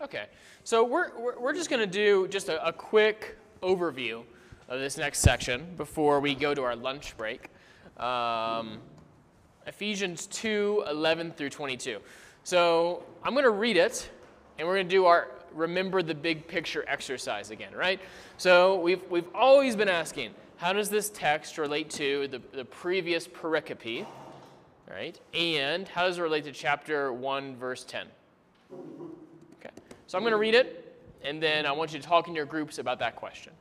Okay, so we're, we're, just going to do just a, a quick overview of this next section before we go to our lunch break. Um, Ephesians 2 11 through 22. So I'm going to read it, and we're going to do our remember the big picture exercise again, right? So we've, we've always been asking, how does this text relate to the, the previous pericope, right? And how does it relate to chapter 1, verse 10? So I'm going to read it, and then I want you to talk in your groups about that question.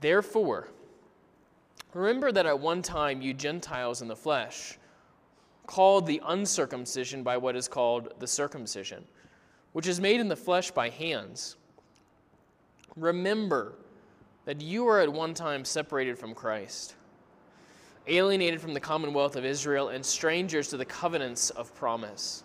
Therefore, remember that at one time you Gentiles in the flesh, called the uncircumcision by what is called the circumcision which is made in the flesh by hands. Remember that you were at one time separated from Christ, alienated from the commonwealth of Israel, and strangers to the covenants of promise,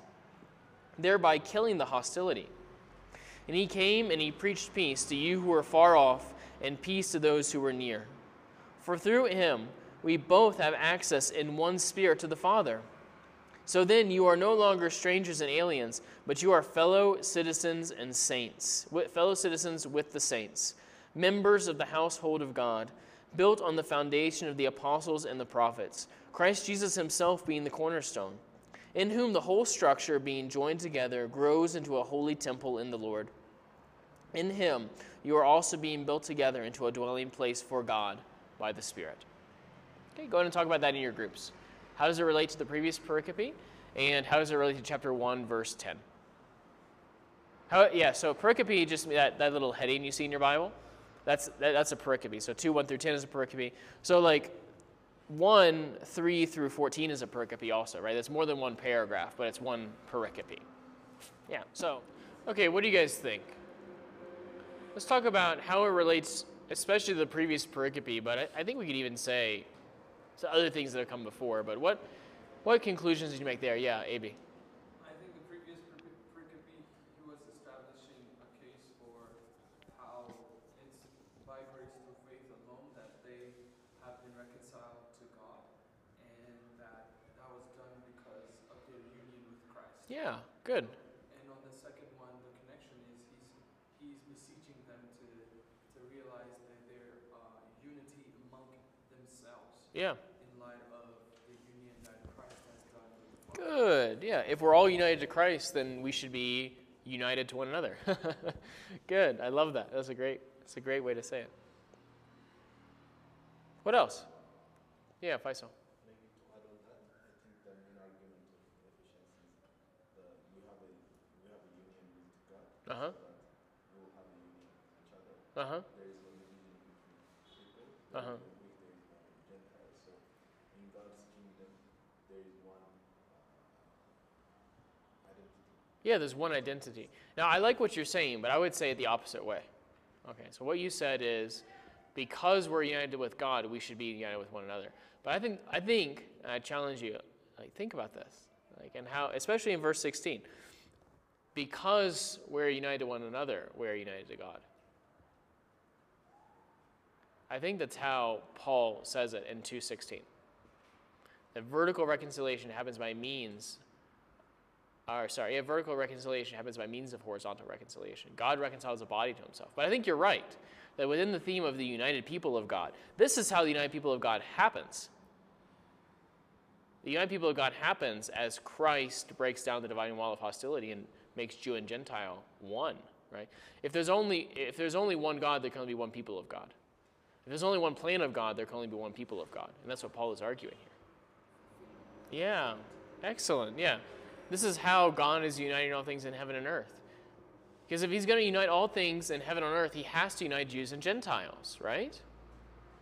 thereby killing the hostility. And he came and he preached peace to you who were far off, and peace to those who were near. For through him we both have access in one spirit to the Father. So then you are no longer strangers and aliens, but you are fellow citizens and saints, fellow citizens with the saints, members of the household of God, built on the foundation of the apostles and the prophets, Christ Jesus himself being the cornerstone, in whom the whole structure, being joined together, grows into a holy temple in the Lord. In him you are also being built together into a dwelling place for God by the Spirit. Okay, go ahead and talk about that in your groups. How does it relate to the previous pericope? And how does it relate to chapter 1, verse 10? How, yeah, so pericope, just that, that little heading you see in your Bible, that's, that, that's a pericope. So 2, 1 through 10 is a pericope. So like 1, 3 through 14 is a pericope also, right? That's more than one paragraph, but it's one pericope. Yeah, so, okay, what do you guys think? Let's talk about how it relates, especially to the previous pericope, but I, I think we could even say so other things that have come before. But what, what conclusions did you make there? Yeah, AB. I think the previous pericope, he was establishing a case for how it's by grace through faith alone that they have been reconciled to God, and that that was done because of their union with Christ. Yeah, good. And on the second one, the connection is he's he's beseeching them to to realize that their uh, unity among themselves. Yeah. Good. Yeah. If we're all united to Christ, then we should be united to one another. Good. I love that. That's a great. That's a great way to say it. What else? Yeah, Faisal. Uh huh. Uh huh. Uh huh. Yeah, there's one identity. Now, I like what you're saying, but I would say it the opposite way. Okay, so what you said is because we're united with God, we should be united with one another. But I think, I think, I challenge you, like, think about this, like, and how, especially in verse 16, because we're united to one another, we're united to God. I think that's how Paul says it in 2:16. That vertical reconciliation happens by means or sorry, yeah, vertical reconciliation happens by means of horizontal reconciliation. God reconciles a body to himself. But I think you're right that within the theme of the united people of God, this is how the united people of God happens. The united people of God happens as Christ breaks down the dividing wall of hostility and makes Jew and Gentile one, right? If there's only if there's only one God, there can only be one people of God. If there's only one plan of God, there can only be one people of God. And that's what Paul is arguing here. Yeah. Excellent. Yeah. This is how God is uniting all things in heaven and earth. Because if he's going to unite all things in heaven and earth, he has to unite Jews and Gentiles, right?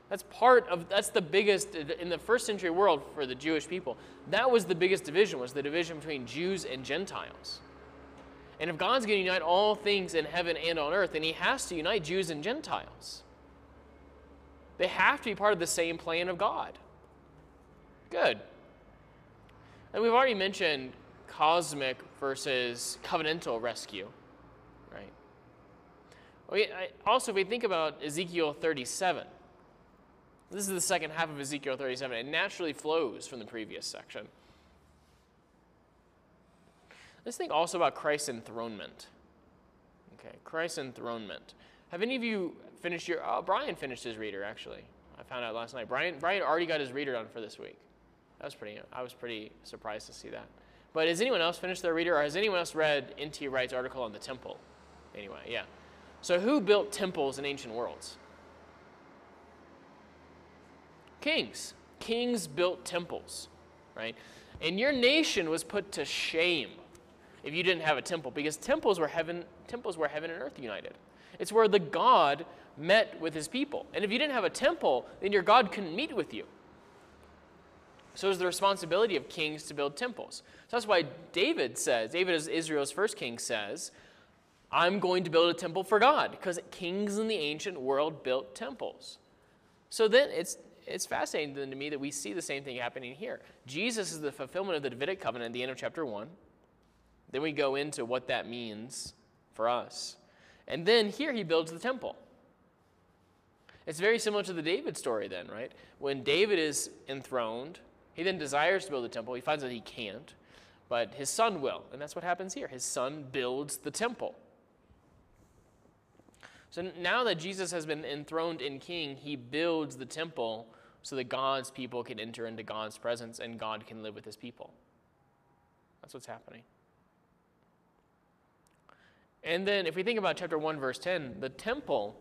That's part of that's the biggest in the first century world for the Jewish people. That was the biggest division was the division between Jews and Gentiles. And if God's going to unite all things in heaven and on earth, then he has to unite Jews and Gentiles. They have to be part of the same plan of God. Good. And we've already mentioned cosmic versus covenantal rescue, right? Also, if we think about Ezekiel 37, this is the second half of Ezekiel 37. It naturally flows from the previous section. Let's think also about Christ's enthronement. Okay, Christ's enthronement. Have any of you finished your? Oh, Brian finished his reader actually. I found out last night. Brian Brian already got his reader done for this week. That was pretty. I was pretty surprised to see that. But has anyone else finished their reader, or has anyone else read N.T. Wright's article on the temple? Anyway, yeah. So who built temples in ancient worlds? Kings. Kings built temples, right? And your nation was put to shame if you didn't have a temple, because temples were heaven, temples were heaven and earth united. It's where the God met with his people. And if you didn't have a temple, then your God couldn't meet with you. So it was the responsibility of kings to build temples. So that's why David says, David as Israel's first king says, I'm going to build a temple for God, because kings in the ancient world built temples. So then it's it's fascinating to me that we see the same thing happening here. Jesus is the fulfillment of the Davidic covenant at the end of chapter 1. Then we go into what that means for us. And then here he builds the temple. It's very similar to the David story, then, right? When David is enthroned, he then desires to build a temple. He finds that he can't, but his son will. And that's what happens here. His son builds the temple. So now that Jesus has been enthroned in king, he builds the temple so that God's people can enter into God's presence and God can live with his people. That's what's happening. And then, if we think about chapter 1, verse 10, the temple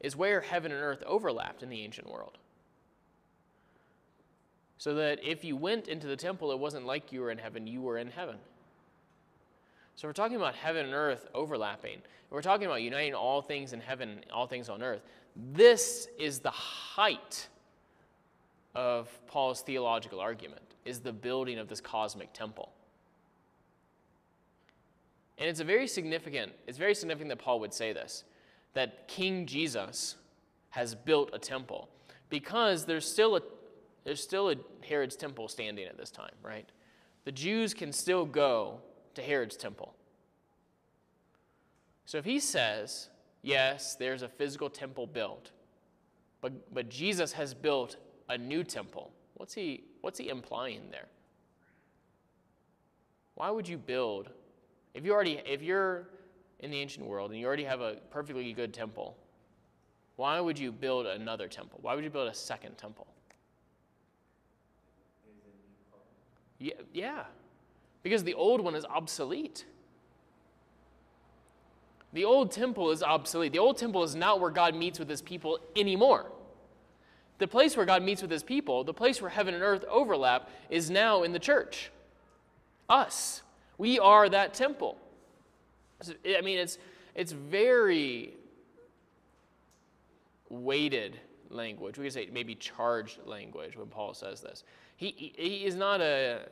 is where heaven and earth overlapped in the ancient world. So that if you went into the temple, it wasn't like you were in heaven, you were in heaven. So we're talking about heaven and earth overlapping. We're talking about uniting all things in heaven, all things on earth. This is the height of Paul's theological argument, is the building of this cosmic temple. And it's a very significant, it's very significant that Paul would say this, that King Jesus has built a temple because there's still a there's still a Herod's temple standing at this time, right? The Jews can still go to Herod's temple. So if he says, yes, there's a physical temple built, but, but Jesus has built a new temple, what's he, what's he implying there? Why would you build if you already, if you're in the ancient world and you already have a perfectly good temple, why would you build another temple? Why would you build a second temple? Yeah, yeah. Because the old one is obsolete. The old temple is obsolete. The old temple is not where God meets with his people anymore. The place where God meets with his people, the place where heaven and earth overlap, is now in the church. Us. We are that temple. I mean, it's, it's very weighted language. We could say maybe charged language when Paul says this. He, he is not a,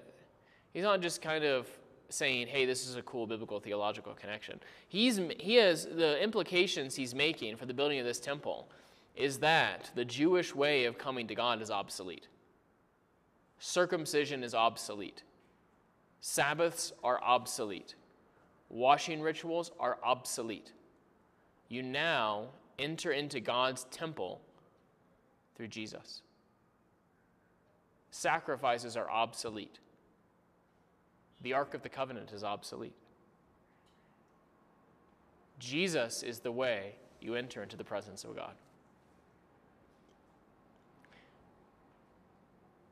he's not just kind of saying, hey, this is a cool biblical theological connection. He's, he has the implications he's making for the building of this temple is that the Jewish way of coming to God is obsolete. Circumcision is obsolete. Sabbaths are obsolete. Washing rituals are obsolete. You now enter into God's temple through Jesus. Sacrifices are obsolete. The Ark of the Covenant is obsolete. Jesus is the way you enter into the presence of God.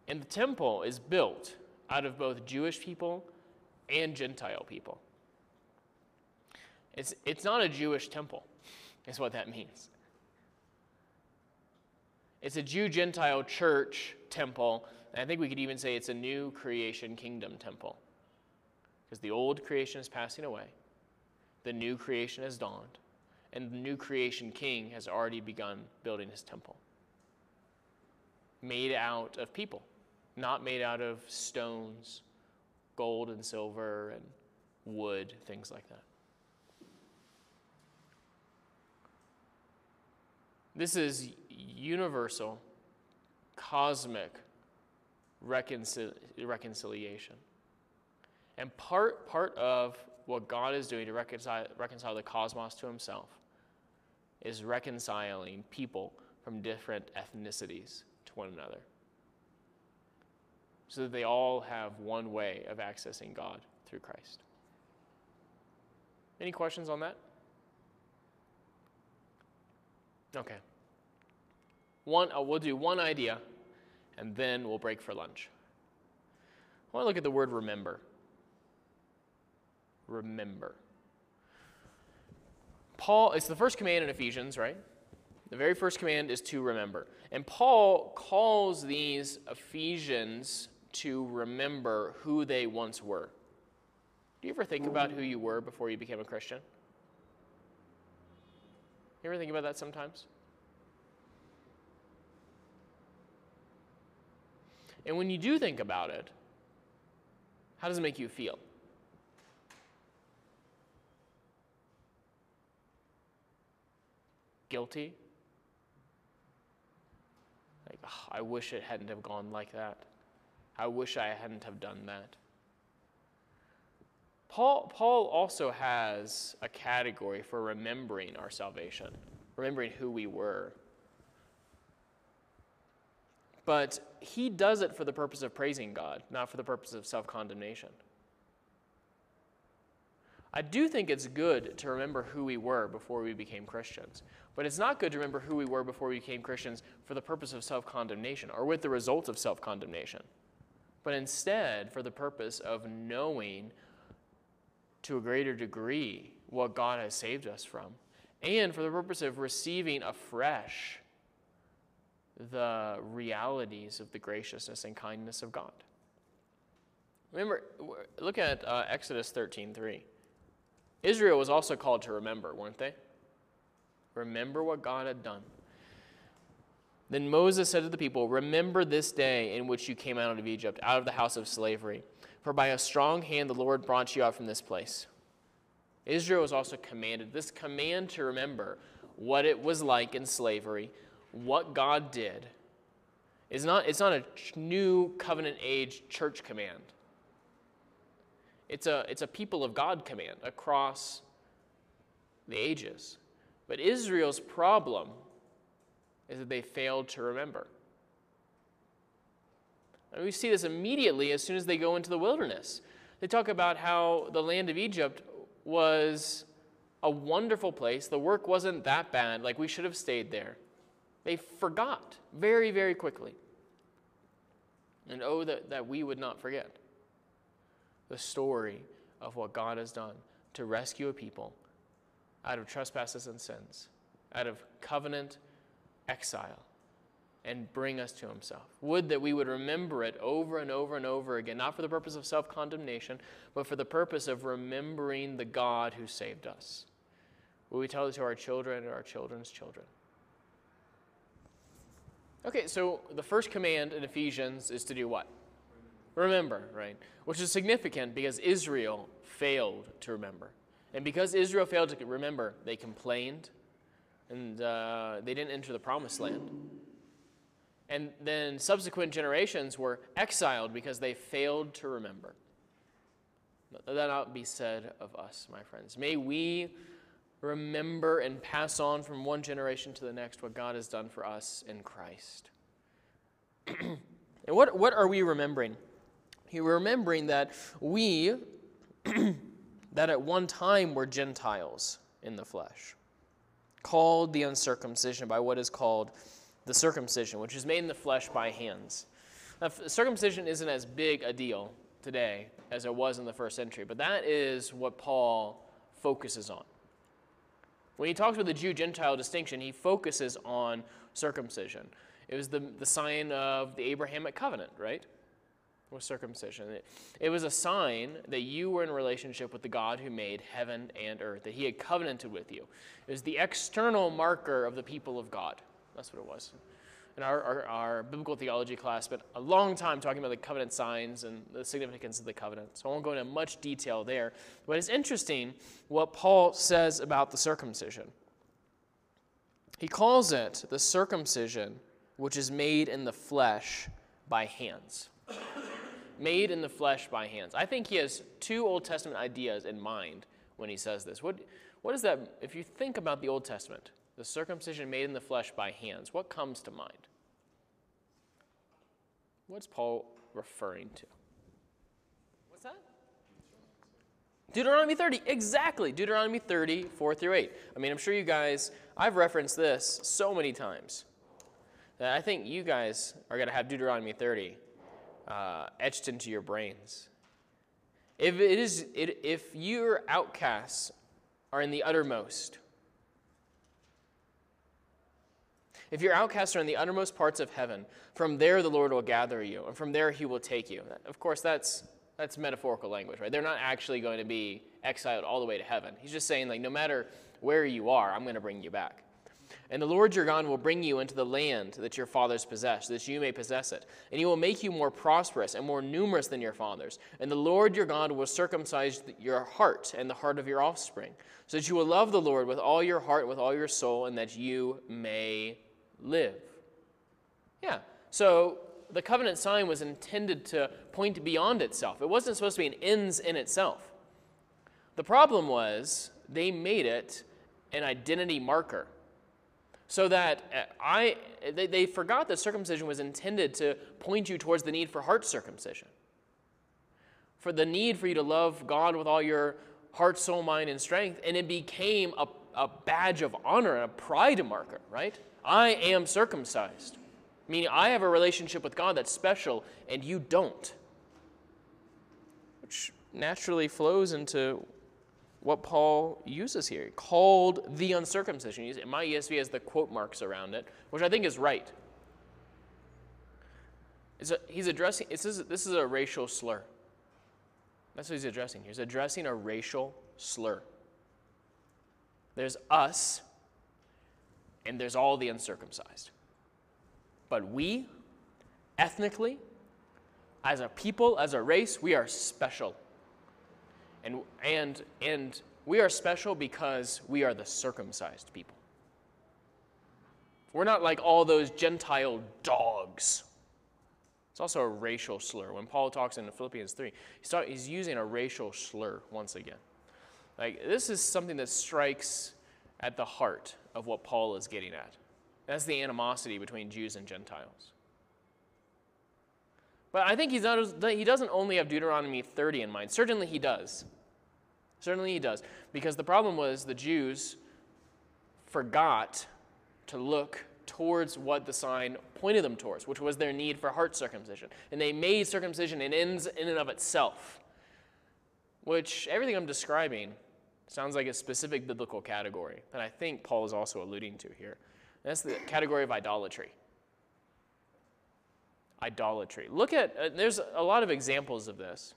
And the temple is built out of both Jewish people and Gentile people. It's, it's not a Jewish temple, is what that means. It's a Jew Gentile church temple, and I think we could even say it's a new creation kingdom temple. Because the old creation is passing away, the new creation has dawned, and the new creation king has already begun building his temple. Made out of people not made out of stones, gold and silver, and wood, things like that. This is universal, cosmic reconcil- reconciliation. And part, part of what God is doing to reconcile, reconcile the cosmos to himself is reconciling people from different ethnicities to one another so that they all have one way of accessing God through Christ. Any questions on that? Okay. One, uh, we'll do one idea, and then we'll break for lunch. I want to look at the word remember. Remember. Paul, it's the first command in Ephesians, right? The very first command is to remember. And Paul calls these Ephesians to remember who they once were. Do you ever think about who you were before you became a Christian? You ever think about that sometimes? And when you do think about it, how does it make you feel? Guilty? Like, oh, I wish it hadn't have gone like that. I wish I hadn't have done that. Paul, Paul also has a category for remembering our salvation, remembering who we were. But he does it for the purpose of praising God, not for the purpose of self condemnation. I do think it's good to remember who we were before we became Christians, but it's not good to remember who we were before we became Christians for the purpose of self condemnation or with the results of self condemnation, but instead for the purpose of knowing to a greater degree what God has saved us from, and for the purpose of receiving afresh the realities of the graciousness and kindness of God. Remember, look at uh, Exodus 13:3. Israel was also called to remember, weren't they? Remember what God had done. Then Moses said to the people, Remember this day in which you came out of Egypt, out of the house of slavery. For by a strong hand the Lord brought you out from this place. Israel was also commanded, this command to remember what it was like in slavery, what God did, is not, it's not a new covenant age church command. It's a, it's a people of God command across the ages. But Israel's problem is that they failed to remember. And we see this immediately as soon as they go into the wilderness. They talk about how the land of Egypt was a wonderful place. The work wasn't that bad, like we should have stayed there. They forgot very, very quickly. And oh, that, that we would not forget the story of what God has done to rescue a people out of trespasses and sins, out of covenant exile, and bring us to Himself. Would that we would remember it over and over and over again, not for the purpose of self condemnation, but for the purpose of remembering the God who saved us. Will we tell it to our children and our children's children? Okay, so the first command in Ephesians is to do what? Remember, right? Which is significant because Israel failed to remember. And because Israel failed to remember, they complained and uh, they didn't enter the promised land. And then subsequent generations were exiled because they failed to remember. Let that not be said of us, my friends. May we remember and pass on from one generation to the next what God has done for us in Christ. and what, what are we remembering? We're remembering that we, that at one time were Gentiles in the flesh, called the uncircumcision by what is called the circumcision, which is made in the flesh by hands. Now, circumcision isn't as big a deal today as it was in the first century, but that is what Paul focuses on. When he talks about the Jew Gentile distinction, he focuses on circumcision. It was the, the sign of the Abrahamic covenant, right? Was circumcision. It, it was a sign that you were in relationship with the God who made heaven and earth, that he had covenanted with you. It was the external marker of the people of God. That's what it was. in our, our, our, biblical theology class spent a long time talking about the covenant signs and the significance of the covenant. So I won't go into much detail there. But it's interesting what Paul says about the circumcision. He calls it the circumcision which is made in the flesh by hands. Made in the flesh by hands. I think he has two Old Testament ideas in mind when he says this. What, what is that? If you think about the Old Testament, the circumcision made in the flesh by hands, what comes to mind? What's Paul referring to? What's that? Deuteronomy 30, exactly. Deuteronomy 30, 4 through 8. I mean, I'm sure you guys, I've referenced this so many times that I think you guys are going to have Deuteronomy 30 uh, etched into your brains. If it is, it, if your outcasts are in the uttermost, If your outcasts are in the uttermost parts of heaven, from there the Lord will gather you, and from there he will take you. Of course, that's, that's metaphorical language, right? They're not actually going to be exiled all the way to heaven. He's just saying, like, no matter where you are, I'm going to bring you back. And the Lord your God will bring you into the land that your fathers possessed, that you may possess it. And he will make you more prosperous and more numerous than your fathers. And the Lord your God will circumcise your heart and the heart of your offspring, so that you will love the Lord with all your heart, with all your soul, and that you may live. Yeah, so the covenant sign was intended to point beyond itself. It wasn't supposed to be an ends in itself. The problem was they made it an identity marker. So that uh, I, they, they forgot that circumcision was intended to point you towards the need for heart circumcision. For the need for you to love God with all your heart, soul, mind, and strength. And it became a, a badge of honor and a pride marker, right? I am circumcised, meaning I have a relationship with God that's special and you don't. Which naturally flows into what Paul uses here, called the uncircumcision. In my ESV has the quote marks around it, which I think is right. A, he's addressing, this is, this is a racial slur. That's what he's addressing. He's addressing a racial slur. There's us, and there's all the uncircumcised. But we, ethnically, as a people, as a race, we are special. And, and, and we are special because we are the circumcised people. We're not like all those Gentile dogs. It's also a racial slur. When Paul talks in Philippians 3, he's, using a racial slur once again. Like, this is something that strikes at the heart of what Paul is getting at. That's the animosity between Jews and Gentiles. But I think he's not, he doesn't only have Deuteronomy 30 in mind. Certainly he does. Certainly he does. Because the problem was the Jews forgot to look towards what the sign pointed them towards, which was their need for heart circumcision. And they made circumcision an ends in and of itself, which everything I'm describing Sounds like a specific biblical category that I think Paul is also alluding to here. that's the category of idolatry. Idolatry. Look at, uh, there's a lot of examples of this.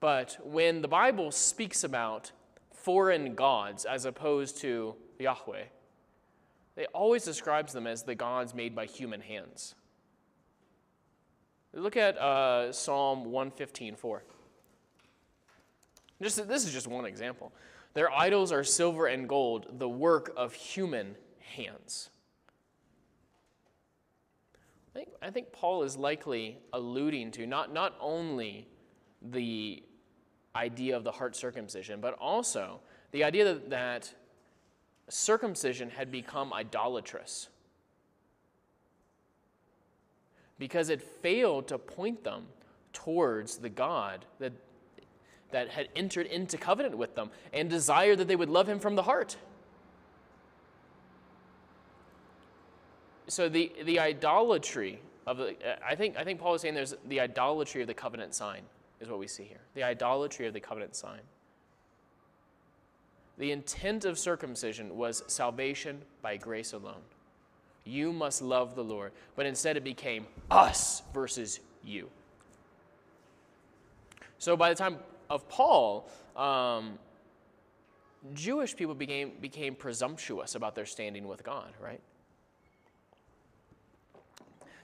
But when the Bible speaks about foreign gods as opposed to Yahweh, it always describes them as the gods made by human hands. Look at uh, Psalm 115.4. Just, this is just one example. Their idols are silver and gold, the work of human hands. I think, I think Paul is likely alluding to not, not only the idea of the heart circumcision, but also the idea that, that circumcision had become idolatrous because it failed to point them towards the God that that had entered into covenant with them and desired that they would love him from the heart. So the, the idolatry of the, I think, I think Paul is saying there's the idolatry of the covenant sign is what we see here. The idolatry of the covenant sign. The intent of circumcision was salvation by grace alone. You must love the Lord. But instead it became us versus you. So by the time of Paul, um, Jewish people became, became presumptuous about their standing with God, right?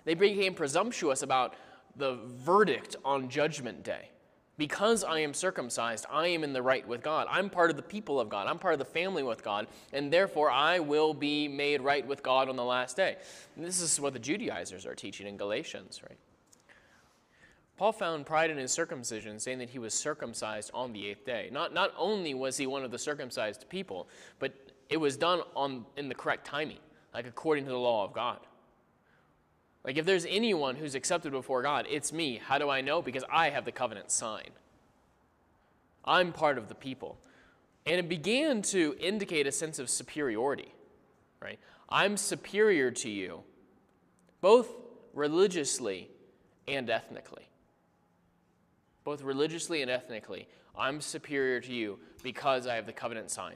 They became presumptuous about the verdict on Judgment Day. Because I am circumcised, I am in the right with God. I'm part of the people of God. I'm part of the family with God, and therefore I will be made right with God on the last day. And this is what the Judaizers are teaching in Galatians, right? Paul found pride in his circumcision, saying that he was circumcised on the eighth day. Not, not only was he one of the circumcised people, but it was done on, in the correct timing, like according to the law of God. Like, if there's anyone who's accepted before God, it's me. How do I know? Because I have the covenant sign. I'm part of the people. And it began to indicate a sense of superiority, right? I'm superior to you, both religiously and ethnically both religiously and ethnically, I'm superior to you because I have the covenant sign.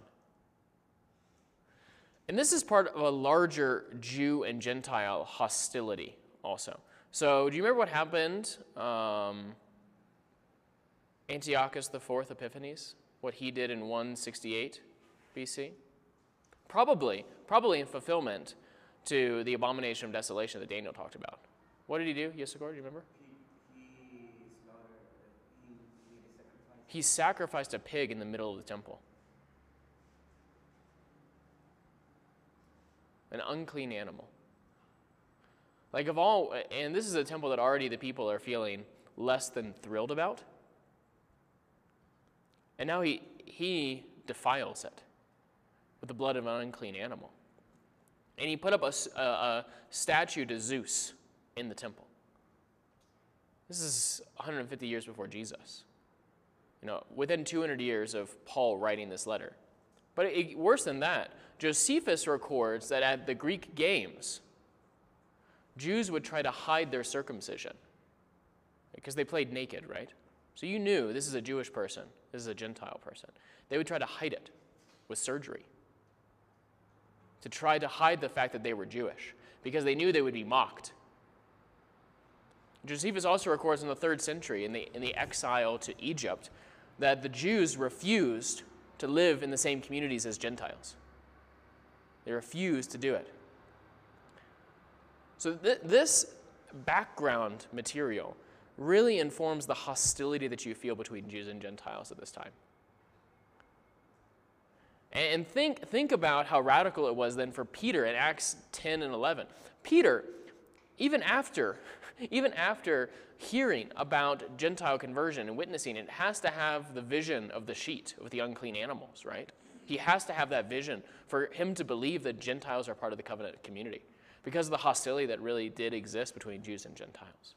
And this is part of a larger Jew and Gentile hostility also. So, do you remember what happened? Um, Antiochus IV Epiphanes, what he did in 168 BC? Probably, probably in fulfillment to the abomination of desolation that Daniel talked about. What did he do, Yisakor? Do you remember? he sacrificed a pig in the middle of the temple. An unclean animal. Like, of all, and this is a temple that already the people are feeling less than thrilled about. And now he, he defiles it with the blood of an unclean animal. And he put up a, a, a statue to Zeus in the temple. This is 150 years before Jesus you know, within 200 years of Paul writing this letter. But it, worse than that, Josephus records that at the Greek games, Jews would try to hide their circumcision because they played naked, right? So you knew this is a Jewish person, this is a Gentile person. They would try to hide it with surgery to try to hide the fact that they were Jewish because they knew they would be mocked. Josephus also records in the third century, in the, in the exile to Egypt, that the Jews refused to live in the same communities as Gentiles. They refuse to do it. So, th- this background material really informs the hostility that you feel between Jews and Gentiles at this time. And think, think about how radical it was then for Peter in Acts 10 and 11. Peter, even after, even after hearing about Gentile conversion and witnessing it has to have the vision of the sheet with the unclean animals, right? He has to have that vision for him to believe that Gentiles are part of the covenant community because of the hostility that really did exist between Jews and Gentiles.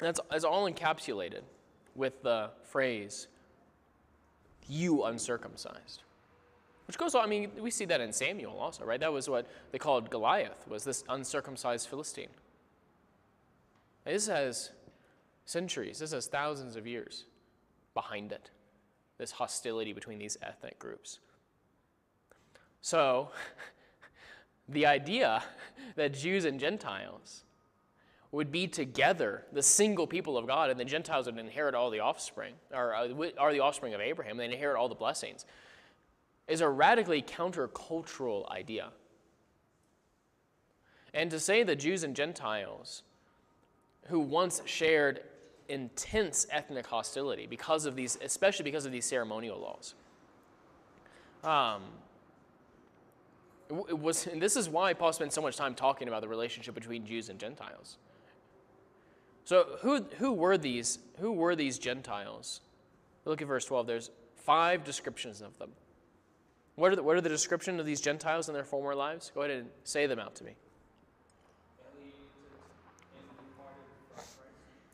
And that's, that's all encapsulated with the phrase, you uncircumcised. Which goes on, I mean, we see that in Samuel also, right? That was what they called Goliath, was this uncircumcised Philistine. This has centuries, this has thousands of years behind it, this hostility between these ethnic groups. So, the idea that Jews and Gentiles would be together, the single people of God, and the Gentiles would inherit all the offspring, or uh, are the offspring of Abraham, they inherit all the blessings is a radically countercultural idea. And to say that Jews and Gentiles, who once shared intense ethnic hostility because of these, especially because of these ceremonial laws, um, it was, and this is why Paul spent so much time talking about the relationship between Jews and Gentiles. So who, who were these who were these Gentiles? Look at verse 12. There's five descriptions of them. What are, the, what are the description of these Gentiles in their former lives? Go ahead and say them out to me.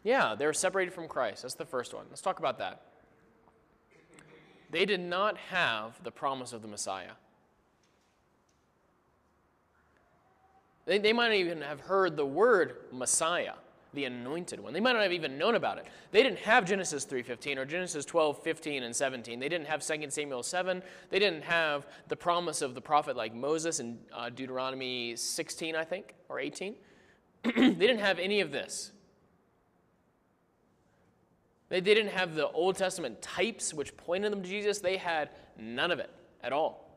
Yeah, they were separated from Christ. That's the first one. Let's talk about that. They did not have the promise of the Messiah. They, they might not even have heard the word Messiah the anointed one. They might not have even known about it. They didn't have Genesis 3:15 or Genesis 12:15 and 17. They didn't have 2 Samuel 7. They didn't have the promise of the prophet like Moses in uh, Deuteronomy 16, I think, or 18. they didn't have any of this. They didn't have the Old Testament types which pointed them to Jesus. They had none of it at all.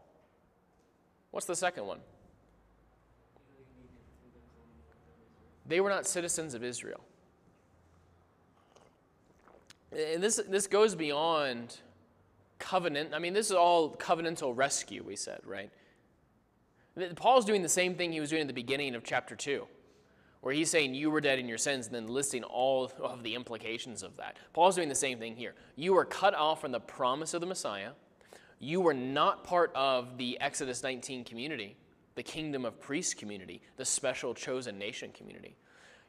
What's the second one? They were not citizens of Israel. And this, this goes beyond covenant. I mean, this is all covenantal rescue, we said, right? Paul's doing the same thing he was doing at the beginning of chapter 2 where he's saying you were dead in your sins and then listing all of the implications of that. Paul's doing the same thing here. You were cut off from the promise of the Messiah. You were not part of the Exodus 19 community, the kingdom of priests community, the special chosen nation community.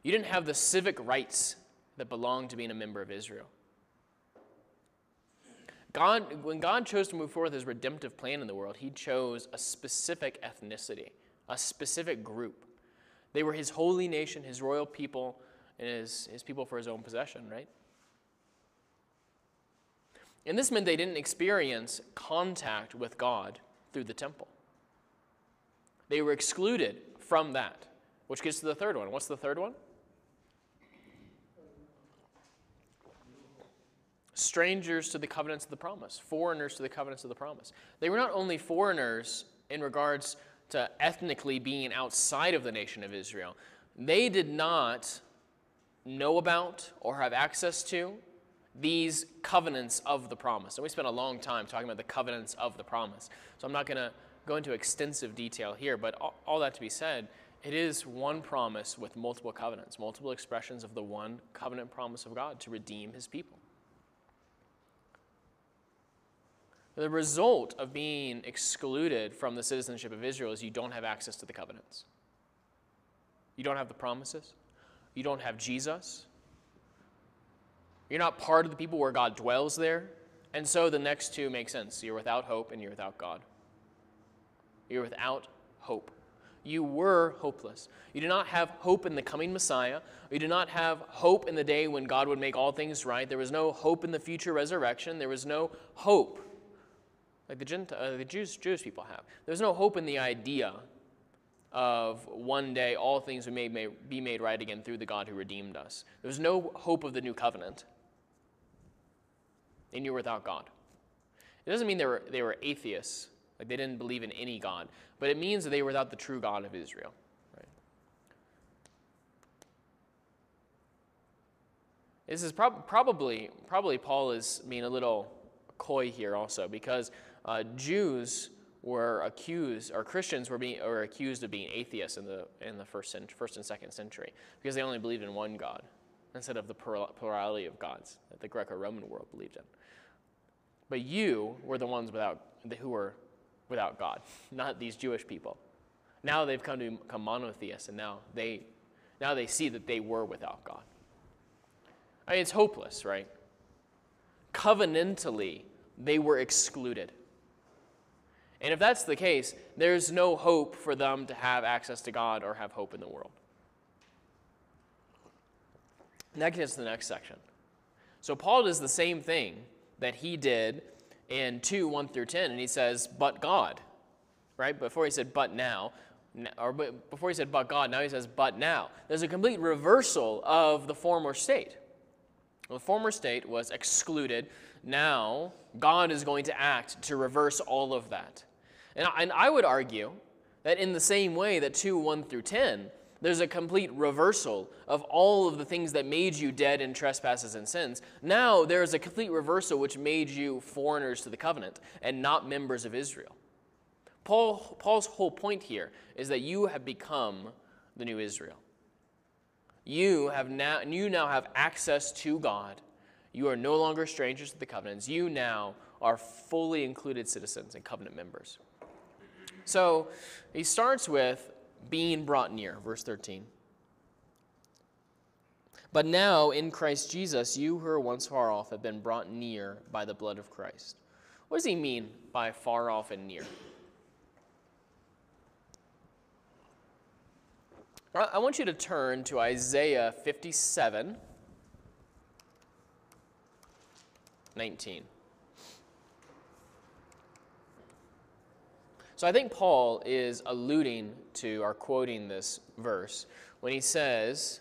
You didn't have the civic rights that belonged to being a member of Israel. God, when God chose to move forward his redemptive plan in the world, he chose a specific ethnicity, a specific group. They were his holy nation, his royal people, and his, his people for his own possession, right? And this meant they didn't experience contact with God through the temple. They were excluded from that, which gets to the third one. What's the third one? strangers to the covenants of the promise, foreigners to the covenants of the promise. They were not only foreigners in regards to ethnically being outside of the nation of Israel, they did not know about or have access to these covenants of the promise. And we spent a long time talking about the covenants of the promise. So I'm not going to go into extensive detail here, but all, all that to be said, it is one promise with multiple covenants, multiple expressions of the one covenant promise of God to redeem his people. The result of being excluded from the citizenship of Israel is you don't have access to the covenants. You don't have the promises. You don't have Jesus. You're not part of the people where God dwells there. And so the next two make sense. You're without hope and you're without God. You're without hope. You were hopeless. You do not have hope in the coming Messiah. You do not have hope in the day when God would make all things right. There was no hope in the future resurrection. There was no hope like the, uh, the Jews, Jewish people have. There's no hope in the idea of one day all things may, may be made right again through the God who redeemed us. There's no hope of the new covenant, and you're without God. It doesn't mean they were, they were atheists, like they didn't believe in any God, but it means that they were without the true God of Israel. Right? This is prob- probably, probably Paul is being a little coy here also because uh, Jews were accused, or Christians were being or accused of being atheists in the in the first cent- first and second century because they only believed in one God instead of the plurality of gods that the Greco-Roman world believed in. But you were the ones without who were without God, not these Jewish people. Now they've come to become monotheists, and now they now they see that they were without God. I mean, it's hopeless, right? Covenantally, they were excluded. And if that's the case, there's no hope for them to have access to God or have hope in the world. And that gets to the next section. So Paul does the same thing that he did in 2 1 through 10, and he says, but God, right? Before he said, but now, or before he said, but God, now he says, but now. There's a complete reversal of the former state. The former state was excluded. Now, God is going to act to reverse all of that. And I, and I would argue that in the same way that 2 1 through 10, there's a complete reversal of all of the things that made you dead in trespasses and sins. Now there's a complete reversal which made you foreigners to the covenant and not members of Israel. Paul, Paul's whole point here is that you have become the new Israel. You have now you now have access to God. You are no longer strangers to the covenants. You now are fully included citizens and covenant members. So he starts with being brought near, verse 13. But now in Christ Jesus, you who were once far off have been brought near by the blood of Christ. What does he mean by far off and near? I want you to turn to Isaiah 57, 19. So I think Paul is alluding to or quoting this verse when he says,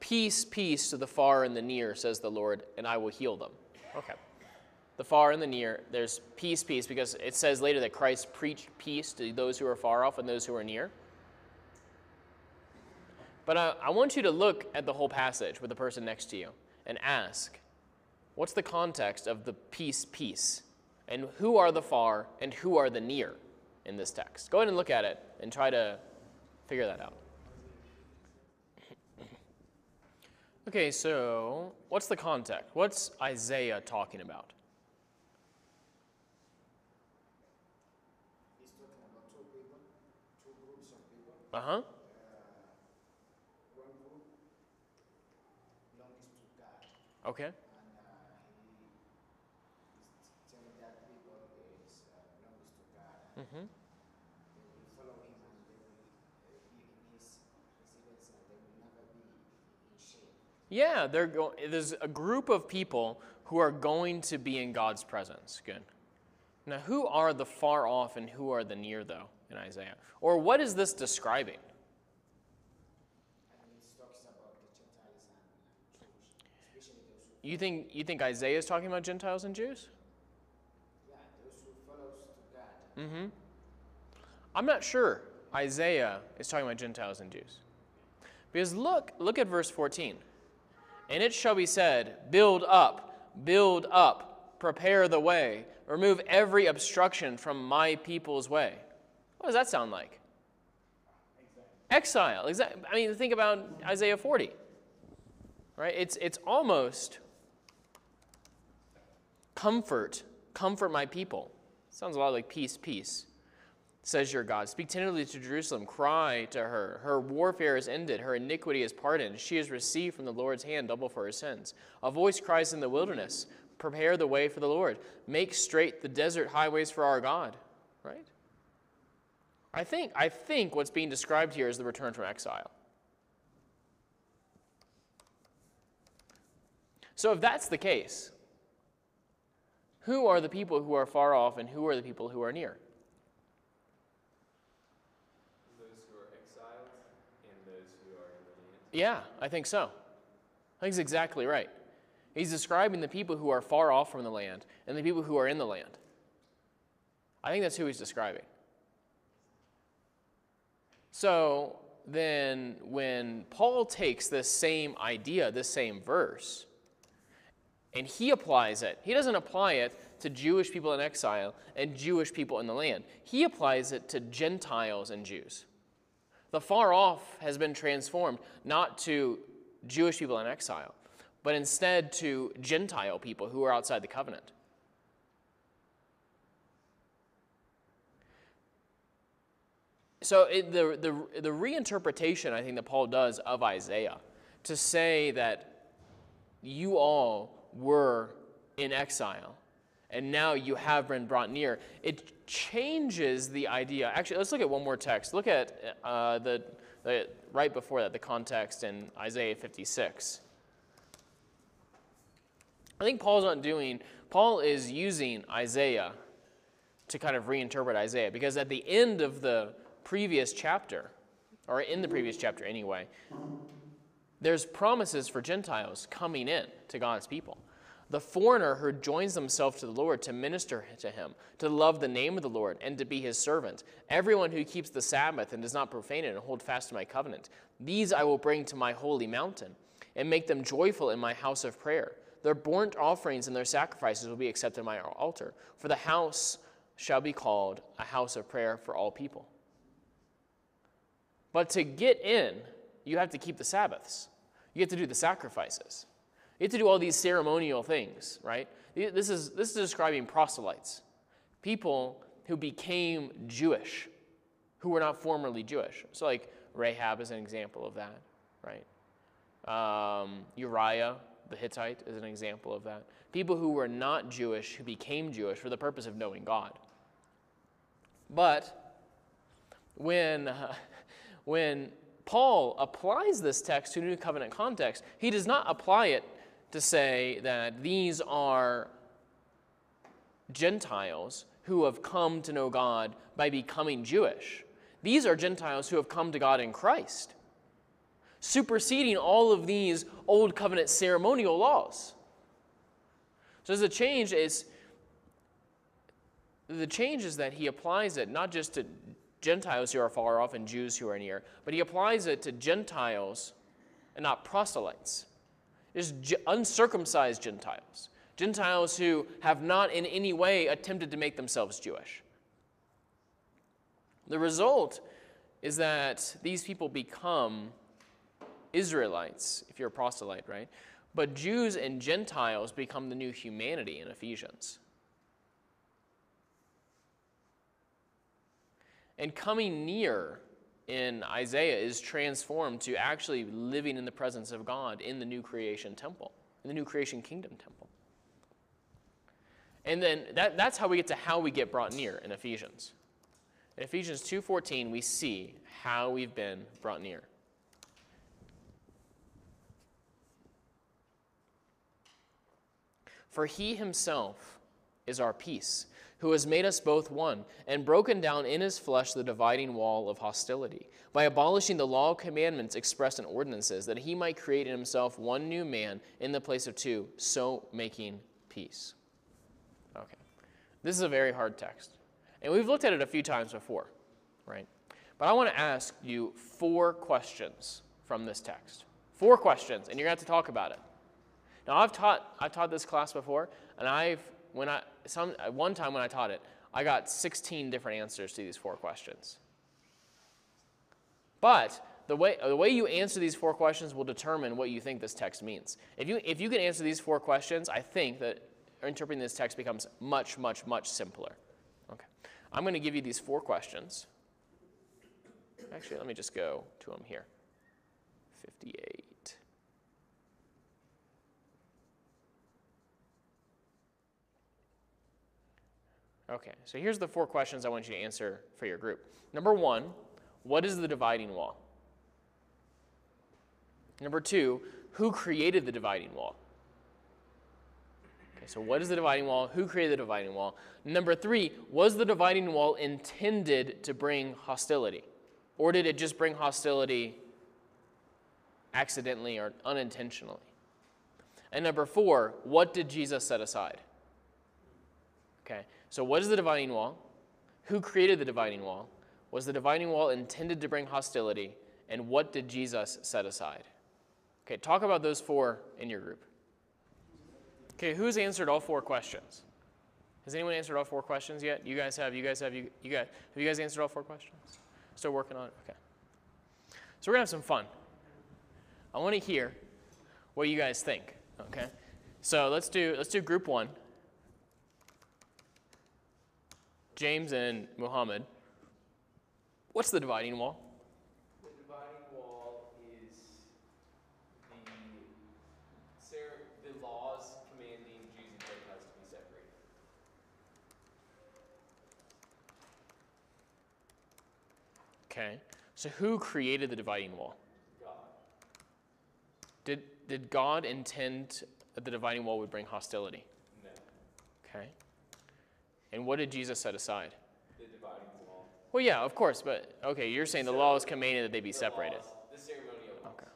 Peace, peace to the far and the near, says the Lord, and I will heal them. Okay. The far and the near, there's peace, peace, because it says later that Christ preached peace to those who are far off and those who are near. But I, I want you to look at the whole passage with the person next to you and ask, what's the context of the peace, peace? And who are the far and who are the near in this text? Go ahead and look at it and try to figure that out. Okay, so what's the context? What's Isaiah talking about? Uh huh. about two people, two groups of people. Uh huh. One group belongs to God, Okay. and uh, he is telling that people is uh, belongs and Mm-hmm. Yeah, they're go- there's a group of people who are going to be in God's presence. Good. Now, who are the far off and who are the near, though, in Isaiah? Or what is this describing? You think you think Isaiah is talking about Gentiles and Jews? yeah, those who follows to God. Mm-hmm. I'm not sure Isaiah is talking about Gentiles and Jews. Because look, look at verse 14. And it shall be said, Build up, build up, prepare the way, remove every obstruction from my people's way. What does that sound like? Exile. Exile. I mean, think about Isaiah 40. Right? It's, it's almost comfort, comfort my people. Sounds a lot like peace, peace says your God. Speak tenderly to Jerusalem. Cry to her. Her warfare is ended. Her iniquity is pardoned. She has received from the Lord's hand double for her sins. A voice cries in the wilderness Prepare the way for the Lord. Make straight the desert highways for our God. Right? I think, I think what's being described here is the return from exile. So if that's the case, who are the people who are far off and who are the people who are near? Those who are exiled and those who are in the land. Yeah, I think so. I think he's exactly right. He's describing the people who are far off from the land and the people who are in the land. I think that's who he's describing. So then, when Paul takes this same idea, this same verse, and he applies it, he doesn't apply it to Jewish people in exile and Jewish people in the land. He applies it to Gentiles and Jews. The far off has been transformed not to Jewish people in exile, but instead to Gentile people who are outside the covenant. So it, the, the, the reinterpretation I think that Paul does of Isaiah to say that you all were in exile and now you have been brought near, it changes the idea. Actually, let's look at one more text. Look at uh, the, the right before that, the context in Isaiah 56. I think Paul's not doing, Paul is using Isaiah to kind of reinterpret Isaiah because at the end of the previous chapter, or in the previous chapter anyway, there's promises for Gentiles coming in to God's people. The foreigner who joins himself to the Lord to minister to him, to love the name of the Lord, and to be his servant. Everyone who keeps the Sabbath and does not profane it and hold fast to my covenant. These I will bring to my holy mountain and make them joyful in my house of prayer. Their burnt offerings and their sacrifices will be accepted in my altar, for the house shall be called a house of prayer for all people. But to get in, you have to keep the Sabbaths. You have to do the sacrifices. You have to do all these ceremonial things, right? This is, this is describing proselytes, people who became Jewish, who were not formerly Jewish. So, like Rahab is an example of that, right? Um, Uriah the Hittite is an example of that. People who were not Jewish, who became Jewish for the purpose of knowing God. But when, uh, when Paul applies this text to New Covenant context, he does not apply it to say that these are Gentiles who have come to know God by becoming Jewish. These are Gentiles who have come to God in Christ, superseding all of these Old Covenant ceremonial laws. So the change is the change is that he applies it not just to Gentiles who are far off and Jews who are near, but he applies it to Gentiles and not proselytes. It's uncircumcised Gentiles, Gentiles who have not in any way attempted to make themselves Jewish. The result is that these people become Israelites, if you're a proselyte, right? But Jews and Gentiles become the new humanity in Ephesians. And coming near in Isaiah is transformed to actually living in the presence of God in the new creation temple, in the new creation kingdom temple. And then that, that's how we get to how we get brought near in Ephesians. In Ephesians 2:14, we see how we've been brought near. For he himself is our peace, who has made us both one, and broken down in his flesh the dividing wall of hostility, by abolishing the law of commandments expressed in ordinances, that he might create in himself one new man in the place of two, so making peace. Okay. This is a very hard text. And we've looked at it a few times before, right? But I want to ask you four questions from this text. Four questions, and you're going to have to talk about it. Now, I've taught, I've taught this class before, and I've, when I, some, one time when I taught it, I got 16 different answers to these four questions. But the way, the way you answer these four questions will determine what you think this text means. If you, if you can answer these four questions, I think that interpreting this text becomes much, much, much simpler. Okay. I'm going to give you these four questions. Actually, let me just go to them here. 58. Okay, so here's the four questions I want you to answer for your group. Number one, what is the dividing wall? Number two, who created the dividing wall? Okay, so what is the dividing wall? Who created the dividing wall? Number three, was the dividing wall intended to bring hostility? Or did it just bring hostility accidentally or unintentionally? And number four, what did Jesus set aside? Okay, so what is the dividing wall? Who created the dividing wall? Was the dividing wall intended to bring hostility? And what did Jesus set aside? Okay, talk about those four in your group. Okay, who's answered all four questions? Has anyone answered all four questions yet? You guys have. You guys have. You, you guys have you guys answered all four questions? Still working on it. Okay. So we're gonna have some fun. I want to hear what you guys think. Okay. So let's do let's do group one. James and Muhammad. What's the dividing wall? The dividing wall is the, the laws commanding Jews and Gentiles to be separated. Okay. So who created the dividing wall? God. Did, did God intend that the dividing wall would bring hostility? No. Okay. And what did Jesus set aside? The dividing wall. Well, yeah, of course, but okay, you're saying the, law is commanded that they be separated. Laws, the ceremonial laws. Okay.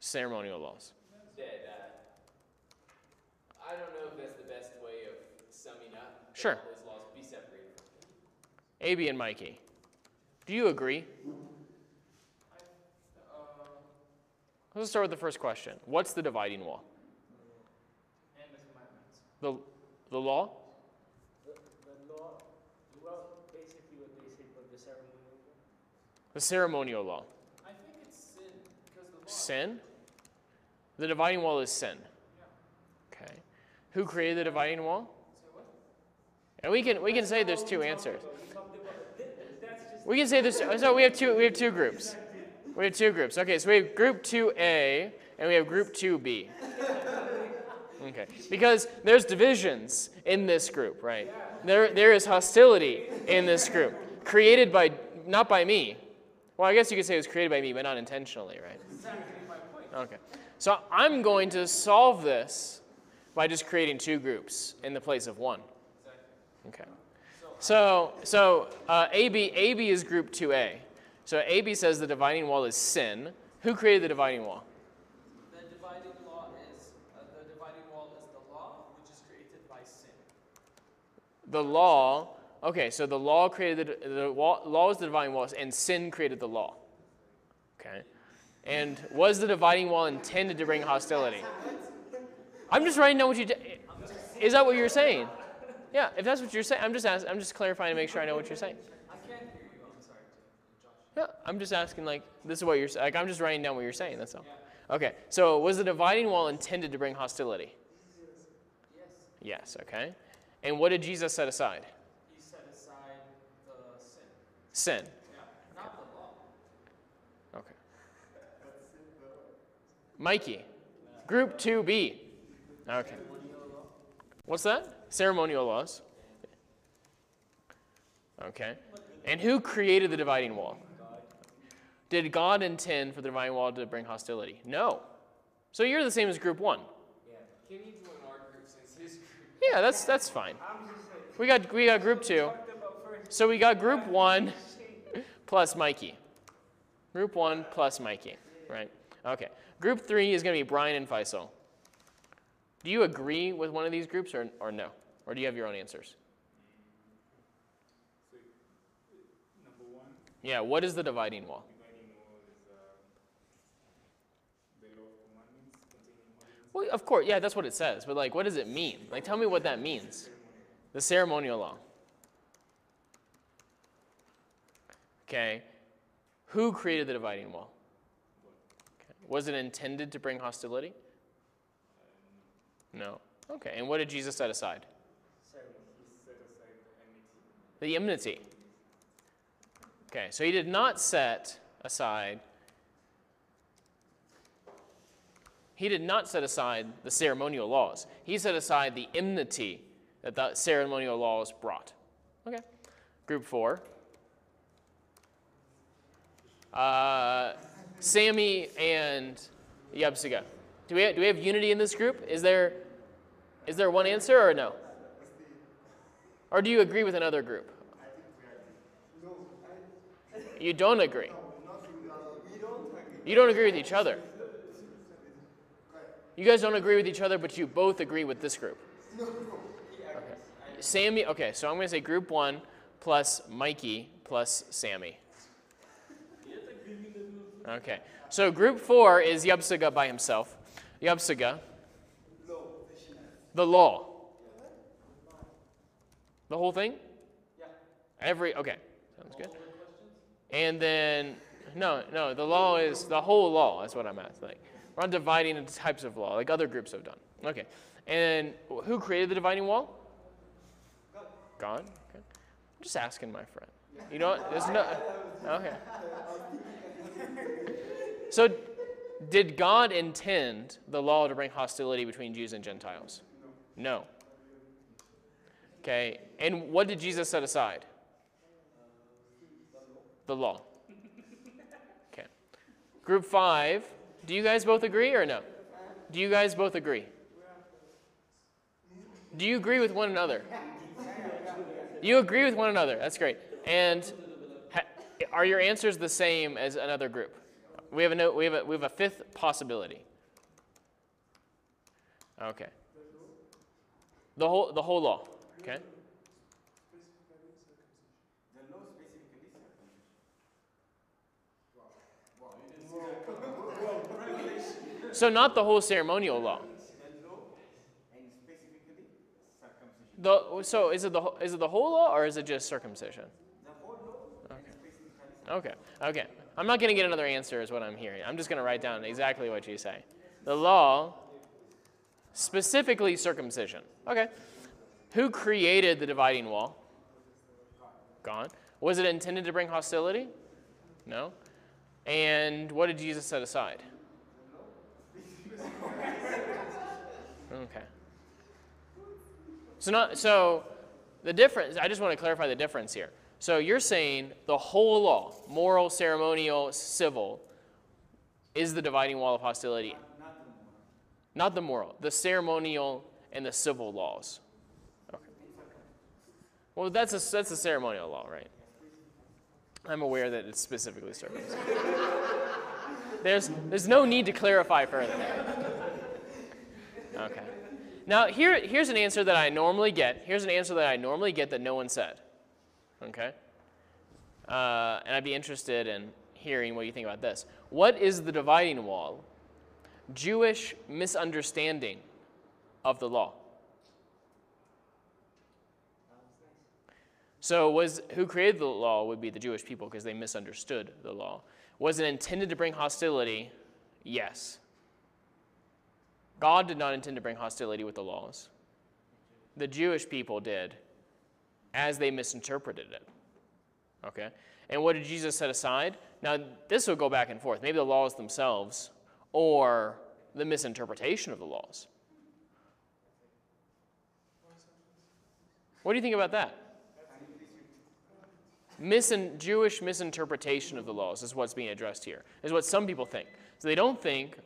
Ceremonial laws. Dead. Uh, I don't know if that's the best way of summing up. Sure. Those laws be separated. AB and Mikey. Do you agree? Let's start with the first question. What's the dividing wall? Commandments. The, the law? The, the law, well, basically what they say, but the ceremonial law. The ceremonial law. I think it's sin the. Sin? The dividing wall is sin. Okay. Who created the dividing wall? And we can we can say there's two answers. We can say this. So we have two. We have two groups. We have two groups. Okay, so we have group two A and we have group two B. Okay, because there's divisions in this group, right? There there is hostility in this group, created by not by me. Well, I guess you could say it was created by me, but not intentionally, right? Exactly my point. Okay. So I'm going to solve this by just creating two groups in the place of one. Okay. So, so uh, AB, AB is group 2A. So AB says the dividing wall is sin. Who created the dividing wall? The dividing law is uh, the dividing wall is the law which is created by sin. The law Okay, so the law created the, the law, law is the dividing wall, and sin created the law. Okay, and was the dividing wall intended to bring hostility? I'm just writing down what you. d- Is that what you're saying? Yeah, if that's what you're saying, I'm just asking, I'm just clarifying to make sure I know what you're saying. I can't hear you. I'm sorry. Yeah, I'm just asking like this is what you're like. I'm just writing down what you're saying. That's all. Okay, so was the dividing wall intended to bring hostility? Yes. Yes. Okay, and what did Jesus set aside? He set aside the sin. Sin. Yeah. Not the law. Okay. Mikey, Group 2B. Okay. What's that? Ceremonial laws. Okay. And who created the dividing wall? Did God intend for the dividing wall to bring hostility? No. So you're the same as Group 1. Can you join our group since his group? Yeah, that's that's fine. I'm just saying. We got we got Group 2. So we got Group 1 plus Mikey. Group 1 plus Mikey, right? Okay. Group 3 is going to be Brian and Faisal. Do you agree with one of these groups or, or no? Or do you have your own answers? Yeah, what is the dividing wall? Well, of course, yeah, that's what it says. But like, what does it mean? Like, tell me what that means. The ceremonial law. Okay. Who created the dividing wall? Okay. Was it intended to bring hostility? No. Okay. And what did Jesus set aside? The enmity. Okay, so he did not set aside. He did not set aside the ceremonial laws. He set aside the enmity that the ceremonial laws brought. Okay. Group four. Uh, Sammy and Yabsiga. Do we, do we have unity in this group? Is there, is there one answer or no? Or do you agree with another group? You don't agree. You don't agree with each other. You guys don't agree with each other, but you both agree with this group. Okay. Sammy, okay, so I'm going to say group one plus Mikey plus Sammy. Okay, so group four is Yabsiga by himself. Yabsiga. The law. The whole thing? Yeah. Every, okay, sounds good. And then, no, no, the law is the whole law. That's what I'm at. Like, we're not dividing into types of law like other groups have done. Okay. And who created the dividing wall? God. Okay. I'm just asking my friend. You know what? There's no. Okay. So, did God intend the law to bring hostility between Jews and Gentiles? No. Okay. And what did Jesus set aside? The law. Okay. Group five. Do you guys both agree or no? Do you guys both agree? Do you agree with one another? You agree with one another. That's great. And are your answers the same as another group? We have a no, we have a, we have a fifth possibility. Okay. The whole the whole law. Okay. The law specifically circumcision. So not the whole ceremonial law. The law and specifically circumcision. The, so is it the whole- is it the whole law or is it just circumcision? The whole law and Okay. Okay. I'm not going to get another answer, is what I'm hearing. I'm just going to write down exactly what you say. The law, specifically circumcision. Okay. Who created the dividing wall? God. Was it intended to bring hostility? No. And what did Jesus set aside? Okay. So not so the difference I just want to clarify the difference here. So you're saying the whole law, moral, ceremonial, civil, is the dividing wall of hostility. Not the moral, the ceremonial and the civil laws. Okay. Well, that's a that's a ceremonial law, right? I'm aware that it's specifically circumcision. there's there's no need to clarify further. Okay. Now here here's an answer that I normally get. Here's an answer that I normally get that no one said. Okay? Uh, and I'd be interested in hearing what you think about this. What is the dividing wall? Jewish misunderstanding of the law. So was who created the law would be the Jewish people because they misunderstood the law. Was it intended to bring hostility? Yes. God did not intend to bring hostility with the laws. The Jewish people did as they misinterpreted it. Okay? And what did Jesus set aside? Now, this will go back and forth. Maybe the laws themselves or the misinterpretation of the laws. What do you think about that? Misin- Jewish misinterpretation of the laws is what's being addressed here, is what some people think. So they don't think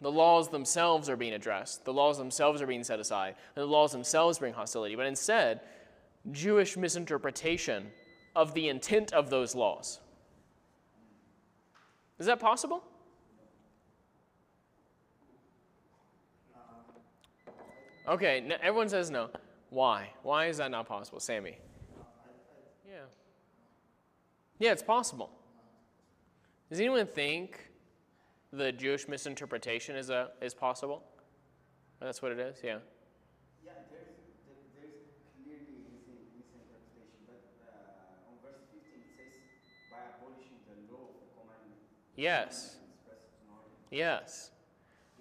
the laws themselves are being addressed, the laws themselves are being set aside, and the laws themselves bring hostility, but instead, Jewish misinterpretation of the intent of those laws. Is that possible? Okay, everyone says no. Why? Why is that not possible? Sammy. Yeah. Yeah, it's possible. Does anyone think the Jewish misinterpretation is, a, is possible? That's what it is? Yeah, there's, there- there's clearly mis- misinterpretation, but uh, on verse 15 it says, by abolishing the law of the commandment. Yes. Yes.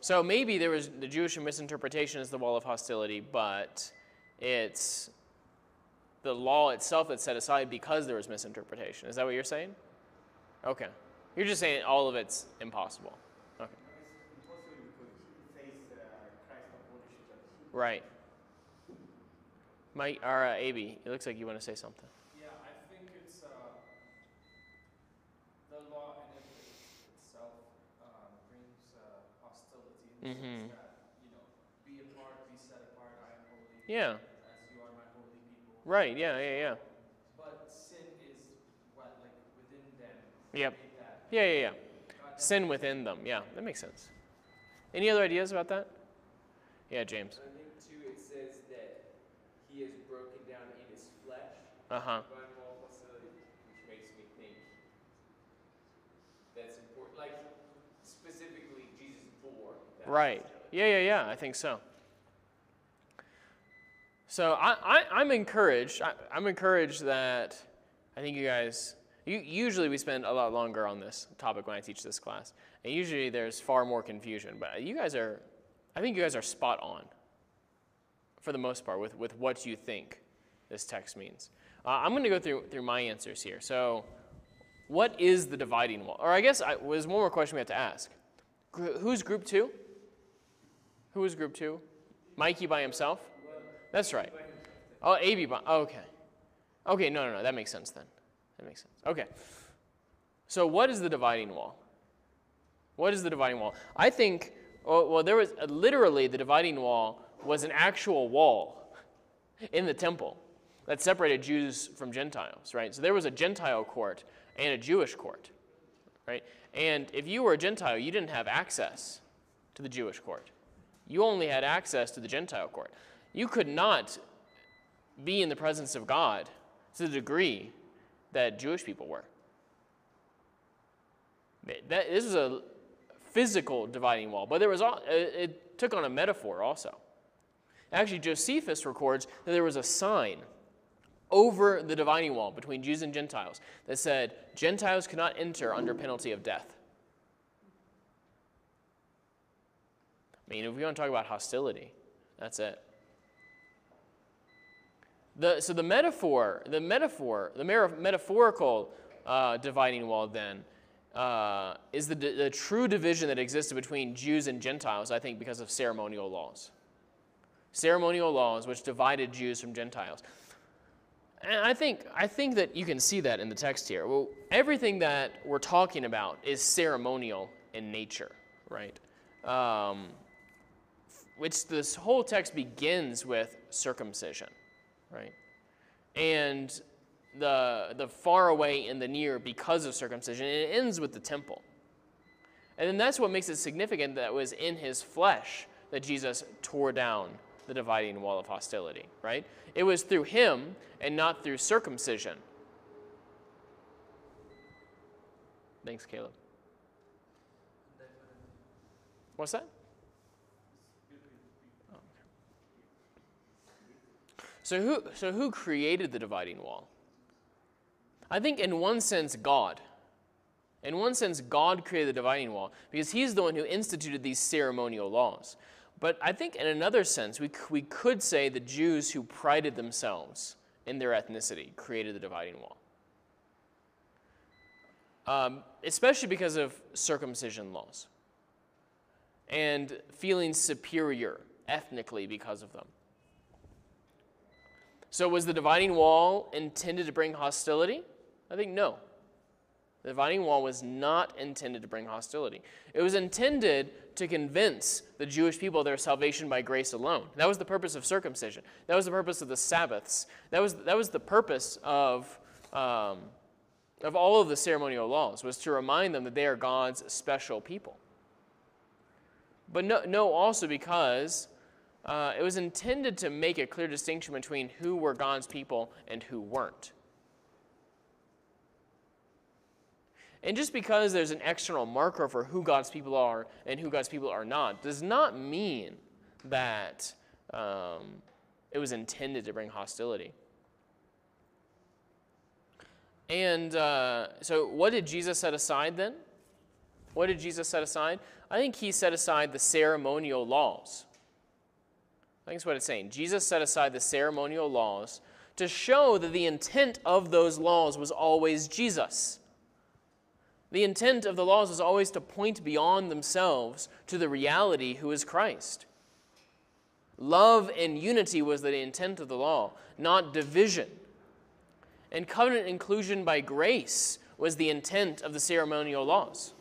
So maybe there was the Jewish misinterpretation is the wall of hostility, but it's the law itself that's set aside because there was misinterpretation. Is that what you're saying? Okay. You're just saying all of it's impossible. Okay. Right. Mike, or uh, AB, it looks like you want to say something. Yeah, I think it's, uh, the law in it itself, uh, brings, uh, hostility in the Mhm. that, you know, be apart, be set apart, I am holy. Yeah. As you are my holy people. Right. Yeah. Yeah. Yeah. But sin is what, like, within them. Yep. that. Yeah. Yeah. Yeah. God Sin within them. Yeah, that makes sense. Any other ideas about that? Yeah, James. I think too it says that he has broken down in his flesh Uh huh. by moral hostility, which makes me think that's important. Like specifically, Jesus bore that Right. Yeah, yeah, yeah. I think so. So I, I, I'm encouraged. I, I'm encouraged that I think you guys. You, usually we spend a lot longer on this topic when I teach this class, and usually there's far more confusion. But you guys are, I think you guys are spot on. For the most part, with with what you think this text means. Uh, I'm going to go through through my answers here. So, what is the dividing wall? Or I guess I, there's one more question we have to ask. Gr- Who's group two? Who was group two? Mikey by himself? That's right. Oh, AB by, oh, okay. Okay, no, no, no, that makes sense then. That makes sense. Okay. So, what is the dividing wall? What is the dividing wall? I think, well, well there was literally the dividing wall was an actual wall in the temple that separated Jews from Gentiles, right? So there was a Gentile court and a Jewish court, right? And if you were a Gentile, you didn't have access to the Jewish court. You only had access to the Gentile court. You could not be in the presence of God to the degree that Jewish people were. That, this was a physical dividing wall, but there was it uh, it took on a metaphor also. Actually, Josephus records that there was a sign over the dividing wall between Jews and Gentiles that said Gentiles cannot enter under penalty of death. I mean, if we want to talk about hostility, that's it. The, so the metaphor, the metaphor, the metaphorical uh, dividing wall then uh, is the, the true division that existed between Jews and Gentiles, I think, because of ceremonial laws. Ceremonial laws which divided Jews from Gentiles. And I think, I think that you can see that in the text here. Well, everything that we're talking about is ceremonial in nature, right? Um, which this whole text begins with circumcision, right? And the, the far away and the near because of circumcision, and it ends with the temple. And then that's what makes it significant that it was in his flesh that Jesus tore down the dividing wall of hostility, right? It was through him and not through circumcision. Thanks, Caleb. What's that? So who, so who created the dividing wall? I think, in one sense, God. In one sense, God created the dividing wall because He's the one who instituted these ceremonial laws. But I think, in another sense, we, we could say the Jews who prided themselves in their ethnicity created the dividing wall. Um, especially because of circumcision laws and feeling superior ethnically because of them. So, was the dividing wall intended to bring hostility? I think no. The dividing wall was not intended to bring hostility. It was intended to convince the Jewish people of their salvation by grace alone. That was the purpose of circumcision. That was the purpose of the Sabbaths. That was, that was the purpose of, um, of all of the ceremonial laws, was to remind them that they are God's special people. But no, no also because uh, it was intended to make a clear distinction between who were God's people and who weren't. And just because there's an external marker for who God's people are and who God's people are not, does not mean that um, it was intended to bring hostility. And uh, so, what did Jesus set aside then? What did Jesus set aside? I think he set aside the ceremonial laws. Think that's what it's saying. Jesus set aside the ceremonial laws to show that the intent of those laws was always Jesus. The intent of the laws was always to point beyond themselves to the reality who is Christ. Love and unity was the intent of the law, not division. And covenant inclusion by grace was the intent of the ceremonial laws.